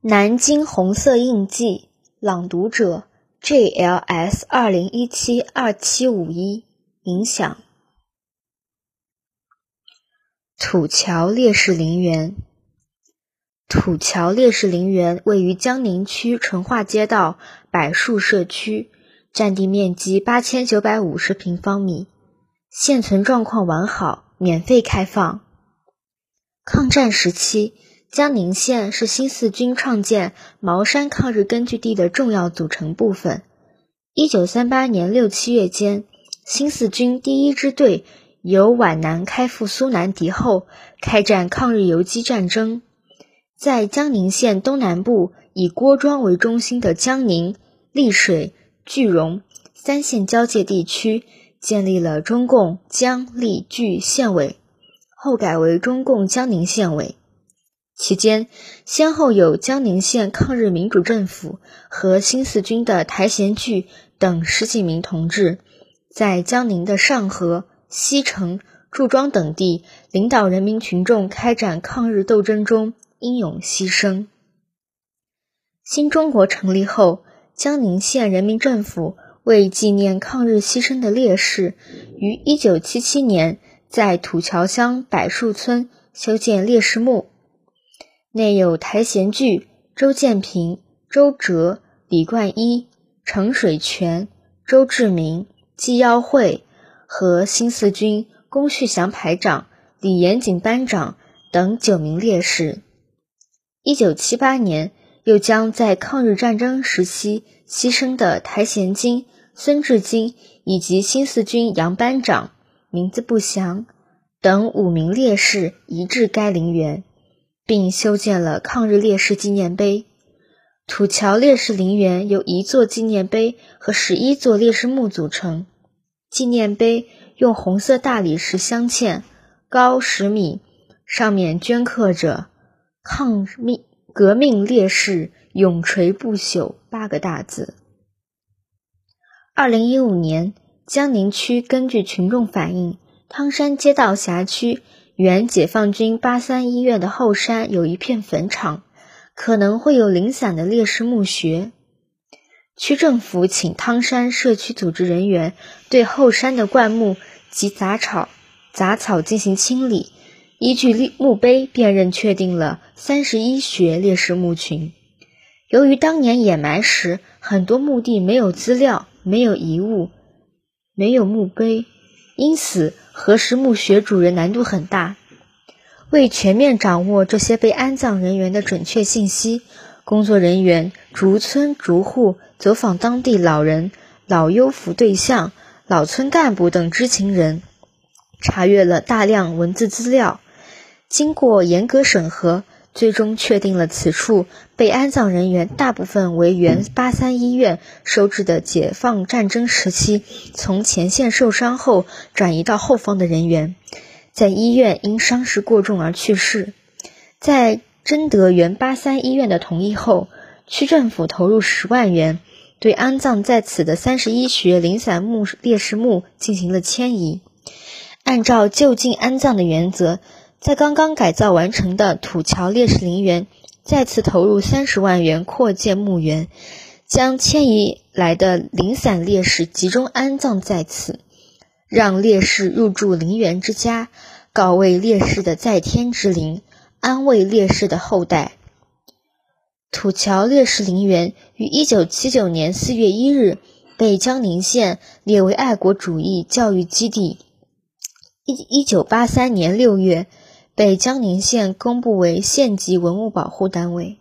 南京红色印记，朗读者 JLS 二零一七二七五一。影响。土桥烈士陵园。土桥烈士陵园位于江宁区淳化街道柏树社区，占地面积八千九百五十平方米，现存状况完好，免费开放。抗战时期，江宁县是新四军创建茅山抗日根据地的重要组成部分。一九三八年六七月间，新四军第一支队由皖南开赴苏南敌后，开战抗日游击战争。在江宁县东南部，以郭庄为中心的江宁、丽水、句容三县交界地区，建立了中共江丽句县委。后改为中共江宁县委，期间先后有江宁县抗日民主政府和新四军的台贤聚等十几名同志，在江宁的上河、西城、祝庄等地领导人民群众开展抗日斗争中英勇牺牲。新中国成立后，江宁县人民政府为纪念抗日牺牲的烈士，于一九七七年。在土桥乡柏树村修建烈士墓，内有台贤聚、周建平、周哲、李冠一、程水泉、周志明、季耀会和新四军龚旭祥排长、李延景班长等九名烈士。一九七八年，又将在抗日战争时期牺牲的台贤金、孙志金以及新四军杨班长。名字不详等五名烈士移至该陵园，并修建了抗日烈士纪念碑。土桥烈士陵园由一座纪念碑和十一座烈士墓组成。纪念碑用红色大理石镶嵌，高十米，上面镌刻着“抗命革命烈士永垂不朽”八个大字。二零一五年。江宁区根据群众反映，汤山街道辖区原解放军八三医院的后山有一片坟场，可能会有零散的烈士墓穴。区政府请汤山社区组织人员对后山的灌木及杂草杂草进行清理，依据墓碑辨认确定了三十一穴烈士墓群。由于当年掩埋时很多墓地没有资料，没有遗物。没有墓碑，因此核实墓穴主人难度很大。为全面掌握这些被安葬人员的准确信息，工作人员逐村逐户走访当地老人、老优抚对象、老村干部等知情人，查阅了大量文字资料，经过严格审核。最终确定了此处被安葬人员大部分为原八三医院收治的解放战争时期从前线受伤后转移到后方的人员，在医院因伤势过重而去世。在征得原八三医院的同意后，区政府投入十万元，对安葬在此的三十一穴零散墓烈士墓进行了迁移，按照就近安葬的原则。在刚刚改造完成的土桥烈士陵园，再次投入三十万元扩建墓园，将迁移来的零散烈士集中安葬在此，让烈士入住陵园之家，告慰烈士的在天之灵，安慰烈士的后代。土桥烈士陵园于一九七九年四月一日被江宁县列为爱国主义教育基地。一一九八三年六月。被江宁县公布为县级文物保护单位。